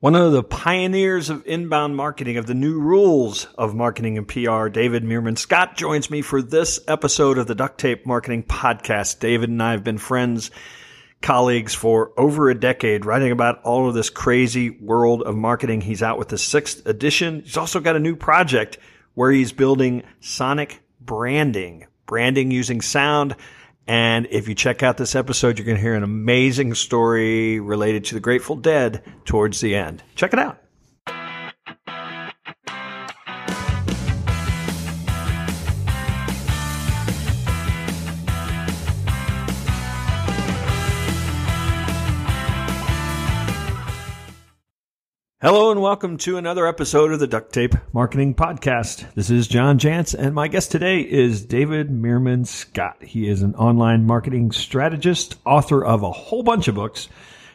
One of the pioneers of inbound marketing, of the new rules of marketing and PR, David Meerman Scott joins me for this episode of the Duct Tape Marketing Podcast. David and I have been friends, colleagues for over a decade, writing about all of this crazy world of marketing. He's out with the sixth edition. He's also got a new project where he's building sonic branding, branding using sound. And if you check out this episode, you're going to hear an amazing story related to the Grateful Dead towards the end. Check it out. Hello and welcome to another episode of the Duct Tape Marketing Podcast. This is John Jantsch and my guest today is David Meerman Scott. He is an online marketing strategist, author of a whole bunch of books,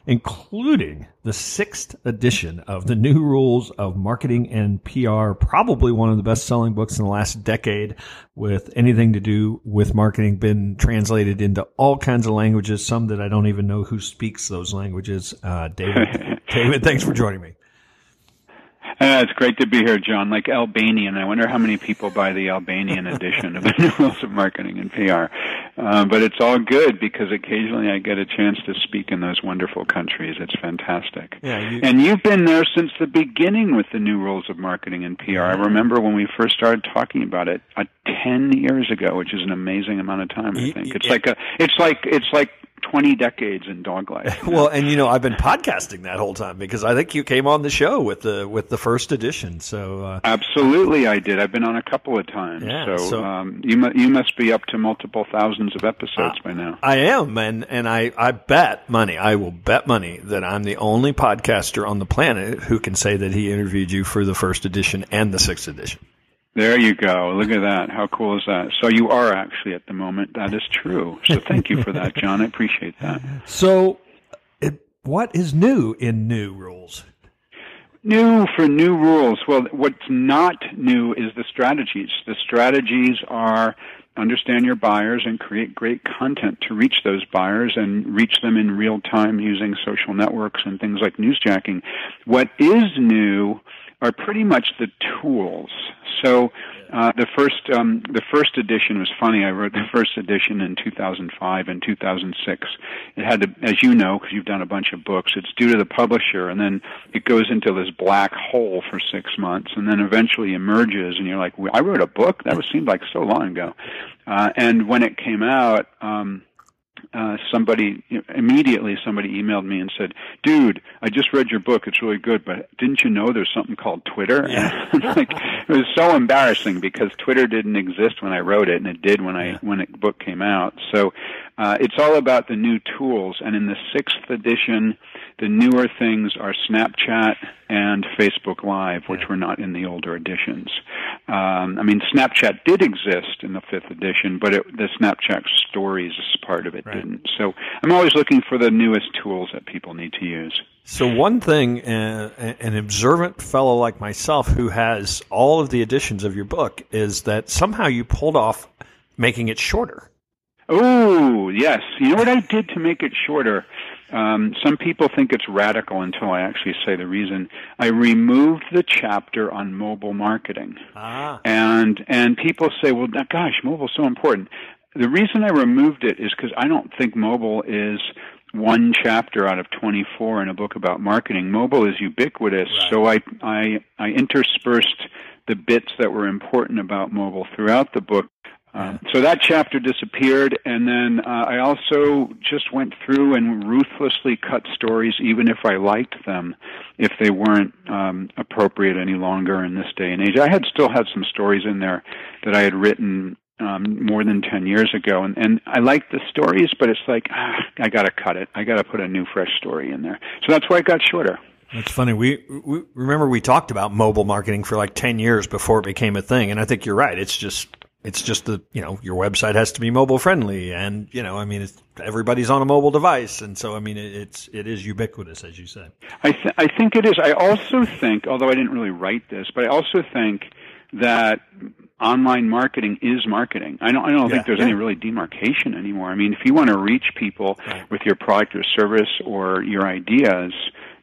including the sixth edition of the New Rules of Marketing and PR, probably one of the best selling books in the last decade with anything to do with marketing, been translated into all kinds of languages, some that I don't even know who speaks those languages. Uh, David, David, thanks for joining me. Uh, it's great to be here, John. Like Albanian, I wonder how many people buy the Albanian edition of the New Rules of Marketing and PR. Uh, but it's all good because occasionally I get a chance to speak in those wonderful countries. It's fantastic. Yeah, you, and you've been there since the beginning with the New Rules of Marketing and PR. I remember when we first started talking about it uh, ten years ago, which is an amazing amount of time. I think it's like a, it's like it's like 20 decades in dog life. well, and you know, I've been podcasting that whole time because I think you came on the show with the with the first edition. So uh, Absolutely I did. I've been on a couple of times. Yeah, so, so um, you mu- you must be up to multiple thousands of episodes uh, by now. I am and and I I bet money. I will bet money that I'm the only podcaster on the planet who can say that he interviewed you for the first edition and the sixth edition. There you go. Look at that. How cool is that? So you are actually at the moment. That is true. So thank you for that, John. I appreciate that. So, it, what is new in new rules? New for new rules. Well, what's not new is the strategies. The strategies are understand your buyers and create great content to reach those buyers and reach them in real time using social networks and things like newsjacking. What is new are pretty much the tools. So uh, the first um, the first edition was funny. I wrote the first edition in 2005 and 2006. It had to, as you know, because you've done a bunch of books. It's due to the publisher, and then it goes into this black hole for six months, and then eventually emerges, and you're like, "I wrote a book that was seemed like so long ago." Uh, and when it came out. Um, uh, somebody immediately somebody emailed me and said, "Dude, I just read your book. It's really good, but didn't you know there's something called Twitter?" Yeah. like it was so embarrassing because Twitter didn't exist when I wrote it, and it did when I yeah. when the book came out. So uh, it's all about the new tools. And in the sixth edition, the newer things are Snapchat and Facebook Live, which were not in the older editions. Um, I mean, Snapchat did exist in the fifth edition, but it, the Snapchat Stories part of it right. didn't. So I'm always looking for the newest tools that people need to use. So one thing, uh, an observant fellow like myself who has all of the editions of your book is that somehow you pulled off making it shorter. Oh, yes. You know what I did to make it shorter? Um, some people think it's radical until I actually say the reason. I removed the chapter on mobile marketing, ah. and and people say, "Well, gosh, mobile's so important." The reason I removed it is because I don't think mobile is one chapter out of 24 in a book about marketing. Mobile is ubiquitous, right. so I, I I interspersed the bits that were important about mobile throughout the book um, so that chapter disappeared, and then uh, I also just went through and ruthlessly cut stories, even if I liked them, if they weren't um, appropriate any longer in this day and age. I had still had some stories in there that I had written um, more than ten years ago, and, and I liked the stories, but it's like ah, I got to cut it. I got to put a new, fresh story in there. So that's why it got shorter. That's funny. We, we remember we talked about mobile marketing for like ten years before it became a thing, and I think you're right. It's just it's just that you know your website has to be mobile friendly, and you know I mean everybody's on a mobile device, and so I mean it, it's it is ubiquitous as you said. I th- I think it is. I also think, although I didn't really write this, but I also think that online marketing is marketing. I don't I don't yeah, think there's yeah. any really demarcation anymore. I mean, if you want to reach people right. with your product or service or your ideas,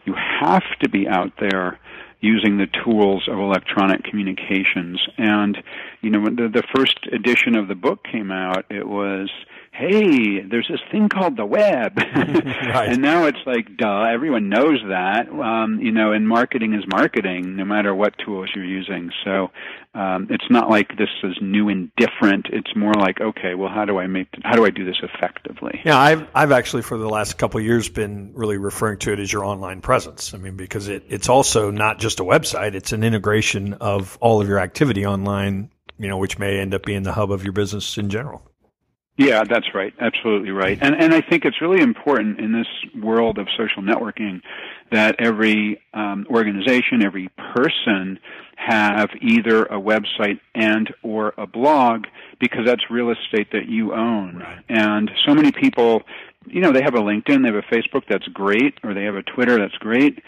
You have to be out there using the tools of electronic communications. And, you know, when the, the first edition of the book came out, it was hey, there's this thing called the web. right. And now it's like, duh, everyone knows that. Um, you know, and marketing is marketing, no matter what tools you're using. So um, it's not like this is new and different. It's more like, okay, well, how do I make, how do I do this effectively? Yeah, I've I've actually for the last couple of years been really referring to it as your online presence. I mean, because it it's also not just a website; it's an integration of all of your activity online. You know, which may end up being the hub of your business in general. Yeah, that's right. Absolutely right. And and I think it's really important in this world of social networking that every um, organization, every person have either a website and or a blog because that's real estate that you own. Right. And so many people, you know, they have a LinkedIn, they have a Facebook, that's great, or they have a Twitter, that's great,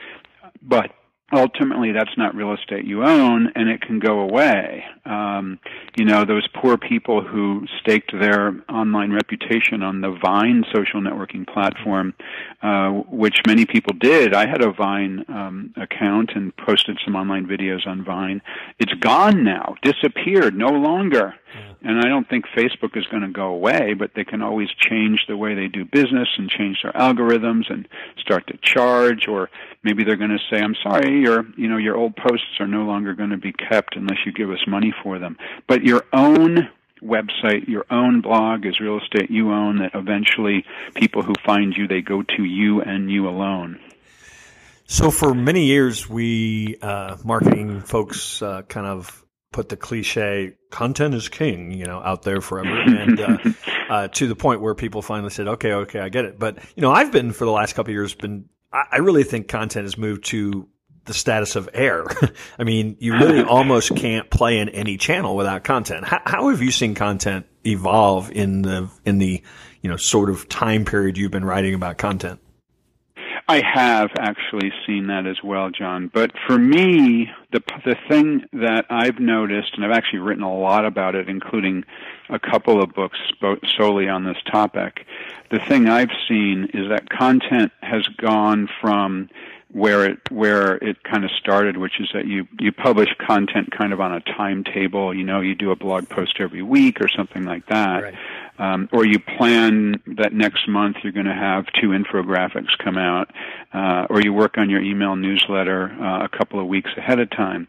but ultimately that's not real estate you own and it can go away. Um, you know, those poor people who staked their online reputation on the Vine social networking platform, uh, which many people did. I had a Vine um, account and posted some online videos on Vine. It's gone now, disappeared, no longer. And I don't think Facebook is going to go away, but they can always change the way they do business and change their algorithms and start to charge or maybe they're going to say, "I'm sorry, your you know, your old posts are no longer going to be kept unless you give us money for them." But your own website, your own blog is real estate you own that eventually people who find you, they go to you and you alone. So for many years, we uh, marketing folks uh, kind of put the cliche content is king, you know, out there forever, and uh, uh, to the point where people finally said, okay, okay, I get it. But you know, I've been for the last couple of years been, I, I really think content has moved to the status of air. I mean, you really almost can't play in any channel without content. How, how have you seen content evolve in the in the you know sort of time period you've been writing about content? I have actually seen that as well, John. But for me, the the thing that I've noticed, and I've actually written a lot about it, including a couple of books solely on this topic. The thing I've seen is that content has gone from where it where it kind of started, which is that you you publish content kind of on a timetable. You know, you do a blog post every week or something like that. Right um, or you plan that next month you're going to have two infographics come out, uh, or you work on your email newsletter uh, a couple of weeks ahead of time.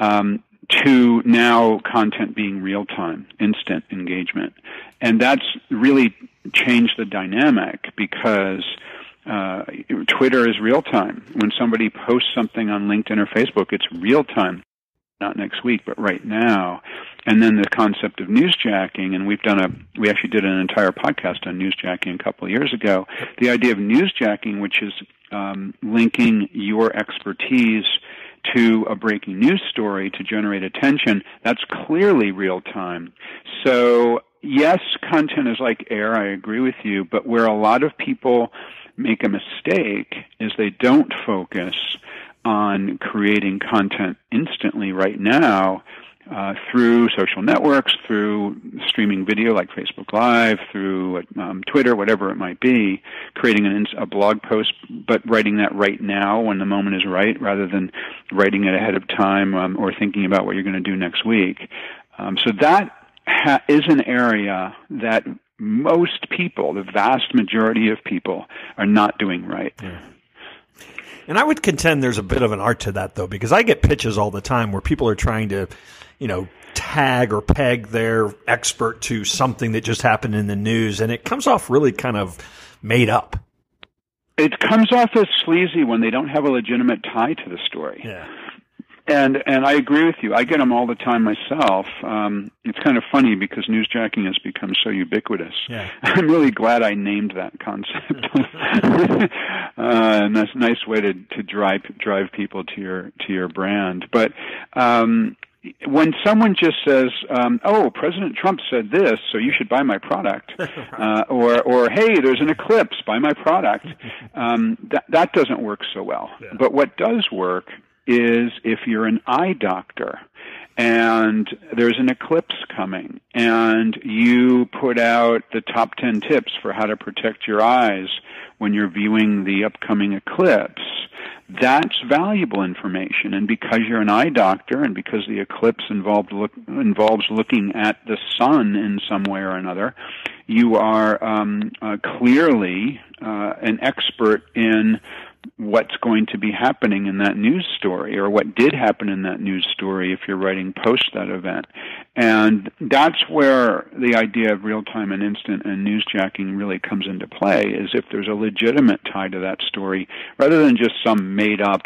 Um, to now content being real time, instant engagement. And that's really changed the dynamic because uh, Twitter is real time. When somebody posts something on LinkedIn or Facebook, it's real time not next week, but right now. And then the concept of newsjacking, and we've done a, we actually did an entire podcast on newsjacking a couple of years ago. The idea of newsjacking, which is um, linking your expertise to a breaking news story to generate attention, that's clearly real time. So yes, content is like air, I agree with you, but where a lot of people make a mistake is they don't focus on creating content instantly right now uh, through social networks, through streaming video like Facebook Live, through um, Twitter, whatever it might be, creating an, a blog post, but writing that right now when the moment is right, rather than writing it ahead of time um, or thinking about what you're going to do next week. Um, so that ha- is an area that most people, the vast majority of people, are not doing right. Yeah. And I would contend there's a bit of an art to that though, because I get pitches all the time where people are trying to, you know, tag or peg their expert to something that just happened in the news, and it comes off really kind of made up. It comes off as sleazy when they don't have a legitimate tie to the story. Yeah. And and I agree with you. I get them all the time myself. Um, it's kind of funny because newsjacking has become so ubiquitous. Yeah. I'm really glad I named that concept. uh, and that's a nice way to to drive drive people to your to your brand. But um, when someone just says, um, "Oh, President Trump said this, so you should buy my product," uh, or or "Hey, there's an eclipse, buy my product," um, that that doesn't work so well. Yeah. But what does work is if you're an eye doctor and there's an eclipse coming and you put out the top 10 tips for how to protect your eyes when you're viewing the upcoming eclipse that's valuable information. And because you're an eye doctor, and because the eclipse look, involves looking at the sun in some way or another, you are um, uh, clearly uh, an expert in what's going to be happening in that news story or what did happen in that news story if you're writing post that event. And that's where the idea of real time and instant and newsjacking really comes into play is if there's a legitimate tie to that story rather than just some made up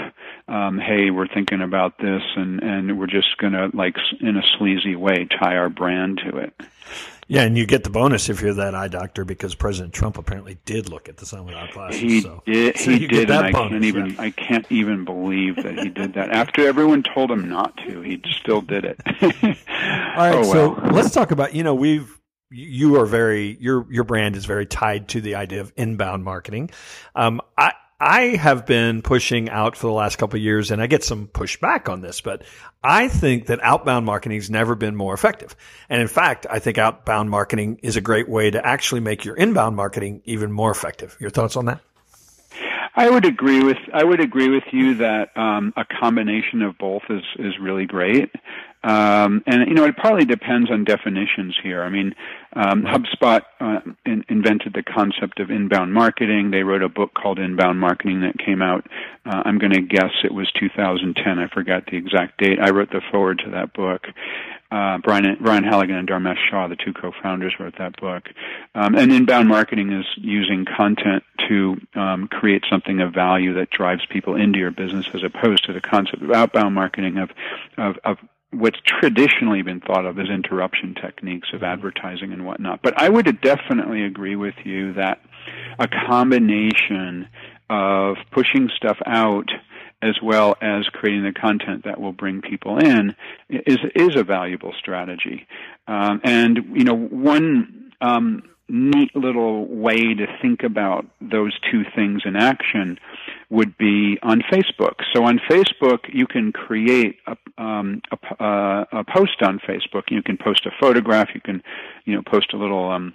um, hey we're thinking about this and and we're just going to like in a sleazy way tie our brand to it. Yeah, and you get the bonus if you're that eye doctor because President Trump apparently did look at the sun without glasses. He so, did. so he did, and I bonus, can't even. Yeah. I can't even believe that he did that. After everyone told him not to, he still did it. All right, oh, so well. let's talk about. You know, we've you are very your your brand is very tied to the idea of inbound marketing. Um, I I have been pushing out for the last couple of years, and I get some pushback on this, but I think that outbound marketing has never been more effective. And in fact, I think outbound marketing is a great way to actually make your inbound marketing even more effective. Your thoughts on that? I would agree with I would agree with you that um, a combination of both is is really great. Um, and you know, it probably depends on definitions here. I mean, um, HubSpot uh, in, invented the concept of inbound marketing. They wrote a book called Inbound Marketing that came out. Uh, I'm going to guess it was 2010. I forgot the exact date. I wrote the foreword to that book. Uh, Brian, Brian Halligan and Dharmesh Shah, the two co-founders, wrote that book. Um, and inbound marketing is using content to um, create something of value that drives people into your business, as opposed to the concept of outbound marketing of of, of what's traditionally been thought of as interruption techniques of advertising and whatnot. But I would definitely agree with you that a combination of pushing stuff out as well as creating the content that will bring people in is is a valuable strategy. Um, and you know, one um, neat little way to think about those two things in action would be on Facebook. So on Facebook, you can create a, um, a, uh, a post on Facebook. You can post a photograph. You can, you know, post a little um,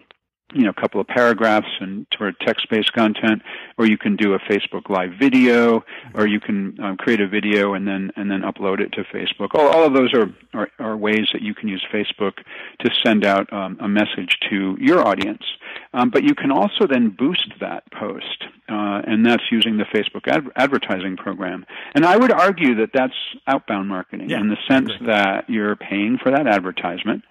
you know, a couple of paragraphs and toward text-based content, or you can do a Facebook Live video, or you can um, create a video and then and then upload it to Facebook. All, all of those are, are, are ways that you can use Facebook to send out um, a message to your audience. Um, but you can also then boost that post, uh, and that's using the Facebook ad- advertising program. And I would argue that that's outbound marketing yeah, in the sense that you're paying for that advertisement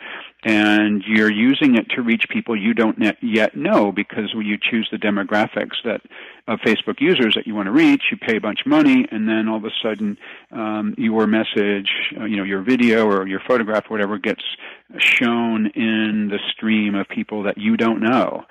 and you're using it to reach people you don't yet know because when you choose the demographics that of Facebook users that you want to reach, you pay a bunch of money, and then all of a sudden um, your message, uh, you know, your video or your photograph, or whatever, gets shown in the stream of people that you don't know.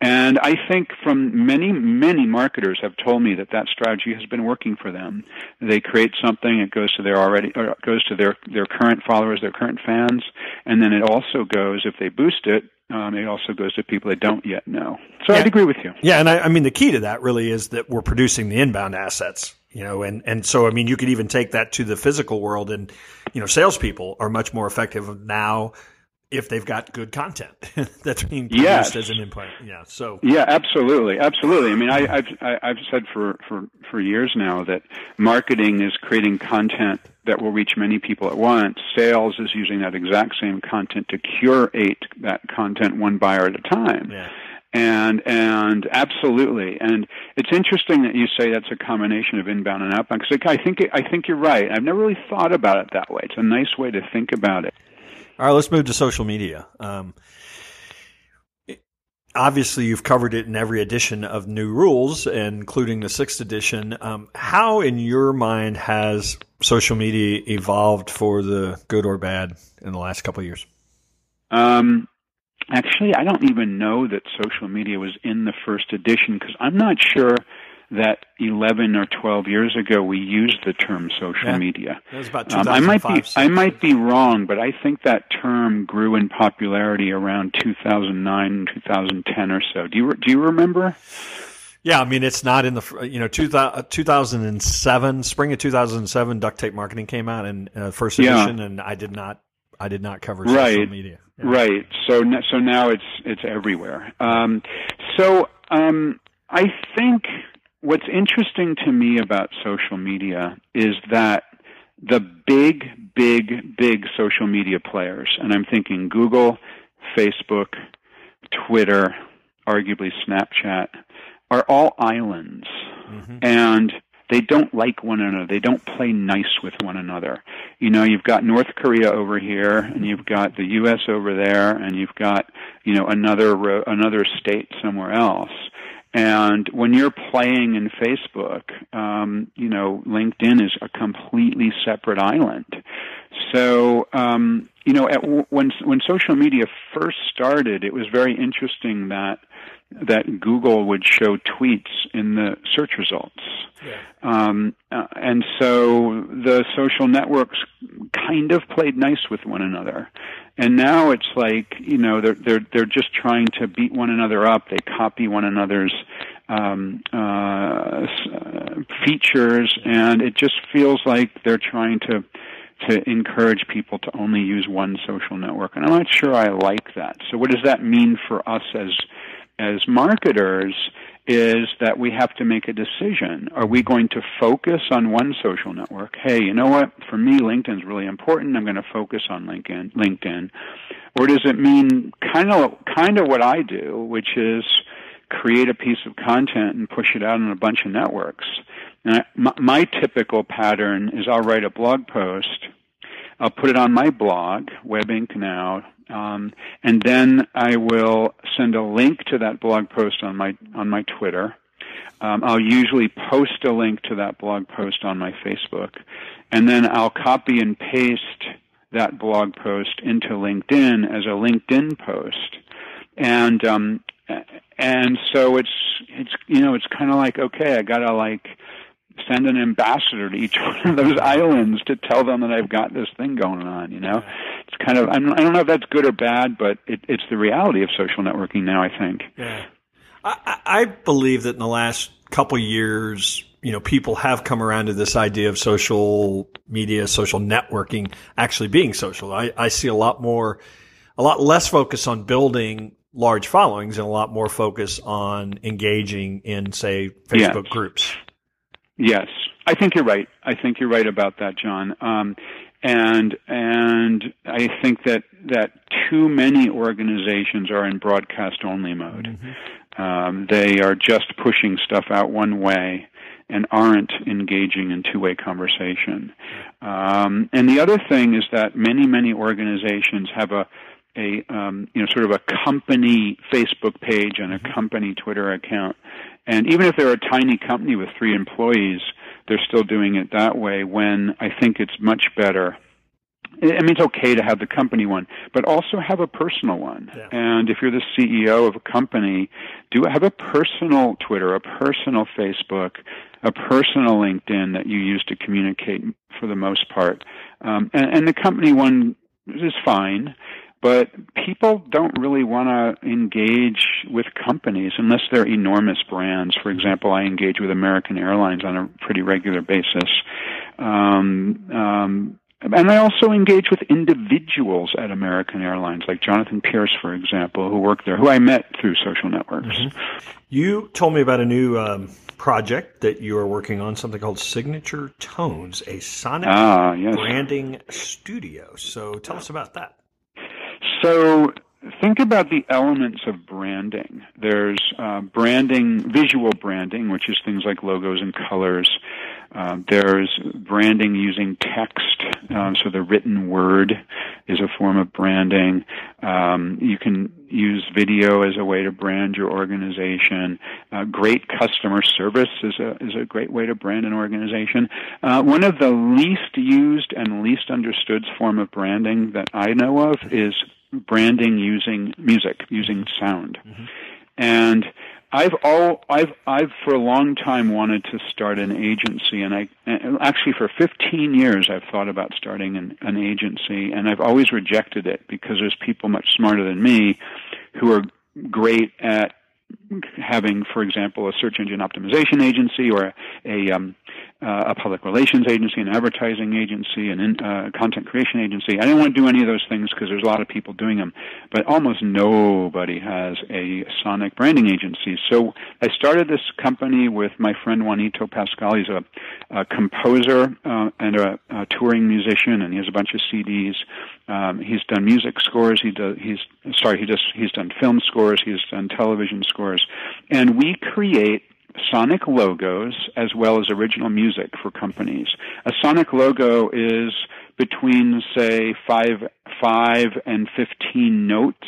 And I think from many, many marketers have told me that that strategy has been working for them. They create something, it goes to their already, or goes to their, their current followers, their current fans, and then it also goes, if they boost it, um, it also goes to people they don't yet know. So Yeah. I'd agree with you. Yeah, and I, I mean the key to that really is that we're producing the inbound assets, you know, and and so I mean you could even take that to the physical world, and you know, salespeople are much more effective now if they've got good content that's being produced Yes. as an input. Yeah, so Yeah, absolutely, absolutely. I mean, I, I've I, I've said for, for for years now that marketing is creating content that will reach many people at once. Sales is using that exact same content to curate that content one buyer at a time. yeah. And and absolutely, and it's interesting that you say that's a combination of inbound and outbound. Because I think I think you're right. I've never really thought about it that way. It's a nice way to think about it. All right, let's move to social media. Um, obviously, you've covered it in every edition of New Rules, including the sixth edition. Um, how, in your mind, has social media evolved for the good or bad in the last couple of years? Um, actually, I don't even know that social media was in the first edition because I'm not sure that 11 or 12 years ago we used the term social Yeah. media. That was about Um, I might be 2005. I might be wrong, but I think that term grew in popularity around 2009, 2010 or so. Do you do you remember? Yeah, I mean, it's not in the, you know, 2000, 2007, spring of 2007, duct tape marketing came out in uh, first Yeah. edition, and I did not, I did not cover social Right. media. Yeah. Right. So so now it's it's everywhere. Um, so um, I think what's interesting to me about social media is that the big, big, big social media players, and I'm thinking Google, Facebook, Twitter, arguably Snapchat, are all islands. Mm-hmm. And they don't like one another. They don't play nice with one another. You know, you've got North Korea over here, and you've got the U.S. over there, and you've got you know another another state somewhere else. And when you're playing in Facebook, um, you know, LinkedIn is a completely separate island. So, um, you know, at, when when social media first started, it was very interesting that that Google would show tweets in the search results. Yeah. Um, uh, and so the social networks kind of played nice with one another. And now it's like, you know, they're, they're, they're just trying to beat one another up. They copy one another's, um, uh, uh features and it just feels like they're trying to to encourage people to only use one social network. And I'm not sure I like that. So what does that mean for us as as marketers is that we have to make a decision. Are we going to focus on one social network? Hey, you know what? For me, LinkedIn is really important. I'm going to focus on LinkedIn. LinkedIn. Or does it mean kind of kind of what I do, which is create a piece of content and push it out on a bunch of networks? And I, my, my typical pattern is I'll write a blog post. I'll put it on my blog, WebInkNow, um, and then I will send a link to that blog post on my on my Twitter. Um, I'll usually post a link to that blog post on my Facebook, and then I'll copy and paste that blog post into LinkedIn as a LinkedIn post, and um, and so it's it's you know it's kind of like okay, I gotta like send an ambassador to each one of those islands to tell them that I've got this thing going on. You know, it's kind of I'm, I don't know if that's good or bad, but it, it's the reality of social networking now. I think. Yeah, I, I believe that in the last couple years, you know, people have come around to this idea of social media, social networking actually being social. I, I see a lot more, a lot less focus on building large followings and a lot more focus on engaging in, say, Facebook yes. groups. Yes, I think you're right. I think you're right about that, John. Um, and and I think that that too many organizations are in broadcast only mode. Mm-hmm. Um, they are just pushing stuff out one way and aren't engaging in two way conversation. Um, and the other thing is that many many organizations have a a um, you know sort of a company Facebook page and a mm-hmm. company Twitter account, and even if they're a tiny company with three employees, they're still doing it that way when I think it's much better. I mean, it's okay to have the company one, but also have a personal one. Yeah. And if you're the CEO of a company, do have a personal Twitter, a personal Facebook, a personal LinkedIn that you use to communicate for the most part. Um, and, and the company one is fine. But people don't really want to engage with companies unless they're enormous brands. For example, I engage with American Airlines on a pretty regular basis. Um, um, and I also engage with individuals at American Airlines, like Jonathan Pierce, for example, who worked there, who I met through social networks. Mm-hmm. You told me about a new um, project that you are working on, something called Signature Tones, a sonic ah, yes. branding studio. So tell us about that. So think about the elements of branding. There's uh, branding, visual branding, which is things like logos and colors. Uh, there's branding using text, um, so the written word is a form of branding. Um, you can use video as a way to brand your organization. Uh, great customer service is a is a great way to brand an organization. Uh, one of the least used and least understood form of branding that I know of is branding using music, using sound. Mm-hmm. And I've all I've I've for a long time wanted to start an agency, and I actually for 15 years I've thought about starting an, an agency, and I've always rejected it because there's people much smarter than me who are great at having, for example, a search engine optimization agency or a um, uh, a public relations agency, an advertising agency, an in, uh, content creation agency. I didn't want to do any of those things because there's a lot of people doing them, but almost nobody has a sonic branding agency. So I started this company with my friend Juanito Pascal. He's a, a composer uh, and a, a touring musician, and he has a bunch of CDs. Um, he's done music scores. He does. He's sorry. He just he's done film scores. He's done television scores, and we create sonic logos as well as original music for companies. A sonic logo is between say five five and fifteen notes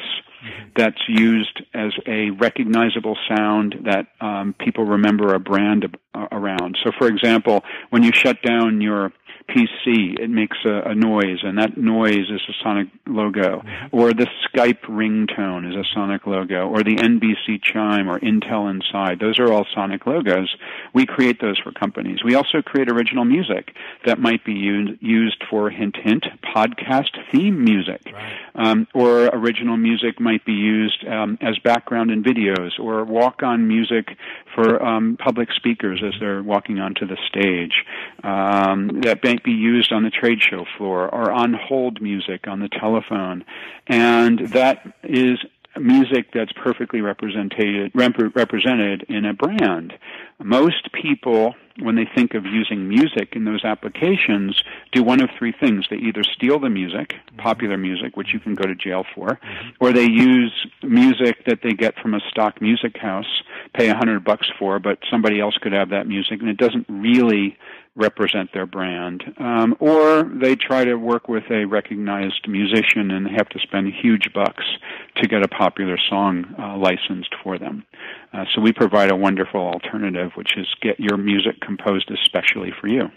that's used as a recognizable sound that um, people remember a brand around. So, for example, when you shut down your PC, it makes a, a, noise, and that noise is a Sonic logo. Mm-hmm. Or the Skype ringtone is a Sonic logo, or the NBC chime or Intel Inside. Those are all Sonic logos. We create those for companies. We also create original music that might be used, used for hint hint podcast theme music, right. um, or original music might be used um, as background in videos, or walk on music for um, public speakers as they're walking onto the stage. Um, that might be used on the trade show floor or on hold music on the telephone. And that is music that's perfectly represented represented in a brand. Most people, when they think of using music in those applications, do one of three things. They either steal the music, popular music, which you can go to jail for, mm-hmm. or they use music that they get from a stock music house, pay a hundred bucks for, but somebody else could have that music, and it doesn't really represent their brand, um, or they try to work with a recognized musician and have to spend huge bucks to get a popular song uh, licensed for them. Uh, so we provide a wonderful alternative, which is get your music composed especially for you.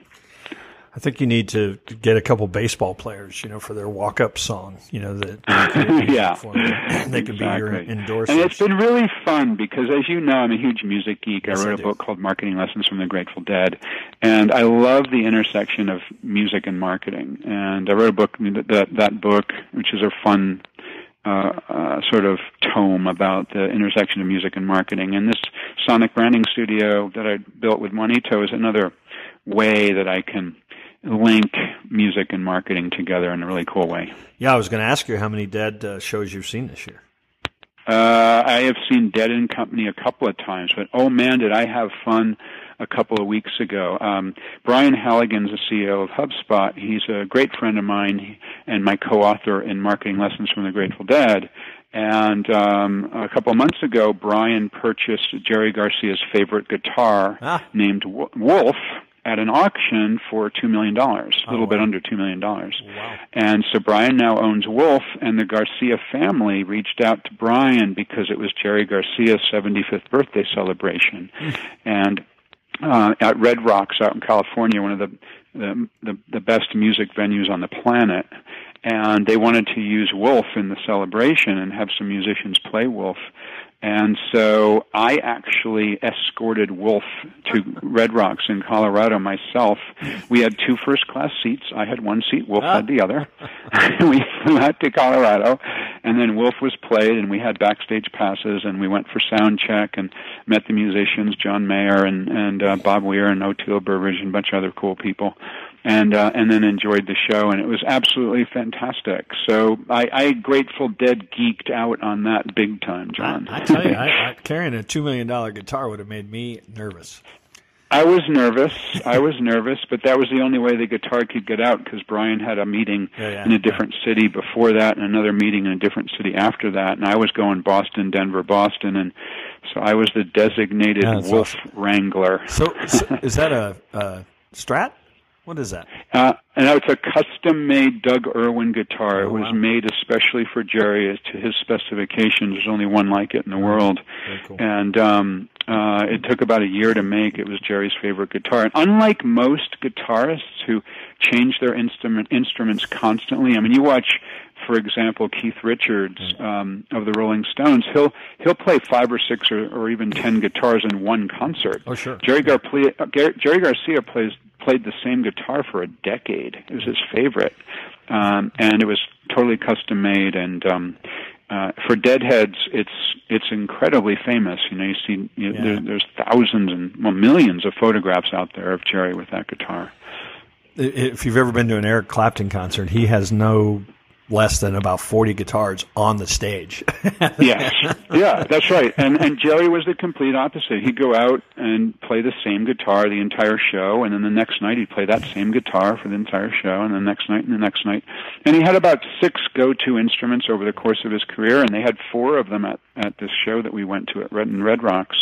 I think you need to get a couple baseball players, you know, for their walk-up song, you know, that yeah, they could exactly. be your endorsers. And it's been really fun because, as you know, I'm a huge music geek. Yes, I wrote I a book called Marketing Lessons from the Grateful Dead, and I love the intersection of music and marketing. And I wrote a book that that book, which is a fun uh, uh, sort of tome about the intersection of music and marketing. And this sonic branding studio that I built with Juanito is another way that I can link music and marketing together in a really cool way. Yeah, I was going to ask you how many Dead uh, shows you've seen this year. Uh, I have seen Dead and Company a couple of times, but oh man, did I have fun a couple of weeks ago. Um, Brian Halligan's the CEO of HubSpot. He's a great friend of mine and my co-author in Marketing Lessons from the Grateful Dead. And um, a couple of months ago, Brian purchased Jerry Garcia's favorite guitar ah. named Wolf at an auction for two million dollars, a little oh, wow. bit under two million dollars. Wow. And so Brian now owns Wolf, and the Garcia family reached out to Brian because it was Jerry Garcia's 75th birthday celebration, hmm. and uh, at Red Rocks out in California, one of the, the the the best music venues on the planet, and they wanted to use Wolf in the celebration and have some musicians play Wolf. And so I actually escorted Wolf to Red Rocks in Colorado myself. We had two first class seats. I had one seat, Wolf had the other. we flew out to Colorado and then Wolf was played and we had backstage passes and we went for sound check and met the musicians, John Mayer and, and uh, Bob Weir and Oteil Burbridge and a bunch of other cool people and uh, and then enjoyed the show, and it was absolutely fantastic. So I, I Grateful Dead geeked out on that big time, John. I, I tell you, I, I, carrying a two million dollar guitar would have made me nervous. I was nervous. I was nervous, but that was the only way the guitar could get out because Brian had a meeting yeah, yeah, in a different yeah. city before that, and another meeting in a different city after that. And I was going Boston, Denver, Boston, and so I was the designated wolf awesome. wrangler. So, so, is that a, a Strat? What is that? Uh, and it's a custom-made Doug Irwin guitar. Oh, it was wow. made especially for Jerry as to his specifications. There's only one like it in the world, cool. and um, uh, it took about a year to make. It was Jerry's favorite guitar. And unlike most guitarists who change their instrument instruments constantly, I mean, you watch for example, Keith Richards um, of the Rolling Stones, he'll he'll play five or six or, or even ten guitars in one concert. Oh, sure. Jerry, Gar- Jerry Garcia plays played the same guitar for a decade. It was his favorite, um, and it was totally custom made. And um, uh, for Deadheads, it's it's incredibly famous. You know, you see you yeah. there, there's thousands and well millions of photographs out there of Jerry with that guitar. If you've ever been to an Eric Clapton concert, he has no less than about 40 guitars on the stage. yes. Yeah, that's right. And and Jerry was the complete opposite. He'd go out and play the same guitar the entire show and then the next night he'd play that same guitar for the entire show and the next night and the next night. And he had about 6 go-to instruments over the course of his career and they had four of them at at this show that we went to at Red and Red Rocks.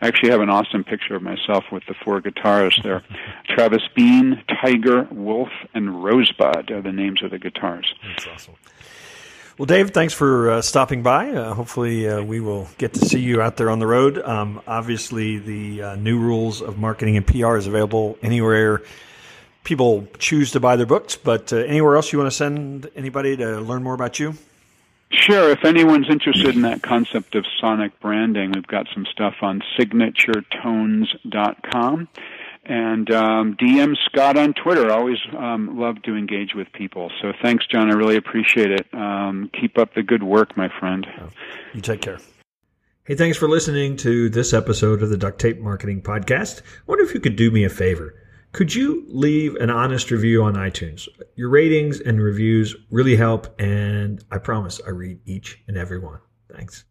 I actually have an awesome picture of myself with the four guitars there. Travis Bean, Tiger, Wolf, and Rosebud are the names of the guitars. That's awesome. Well, Dave, thanks for uh, stopping by. Uh, hopefully, uh, we will get to see you out there on the road. Um, obviously, the uh, new rules of marketing and PR is available anywhere people choose to buy their books. But uh, anywhere else you want to send anybody to learn more about you? Sure. If anyone's interested in that concept of sonic branding, we've got some stuff on signaturetones.com. And um, DM Scott on Twitter. I always um, love to engage with people. So thanks, John. I really appreciate it. Um, keep up the good work, my friend. You take care. Hey, thanks for listening to this episode of the Duct Tape Marketing Podcast. I wonder if you could do me a favor. Could you leave an honest review on iTunes? Your ratings and reviews really help, and I promise I read each and every one. Thanks.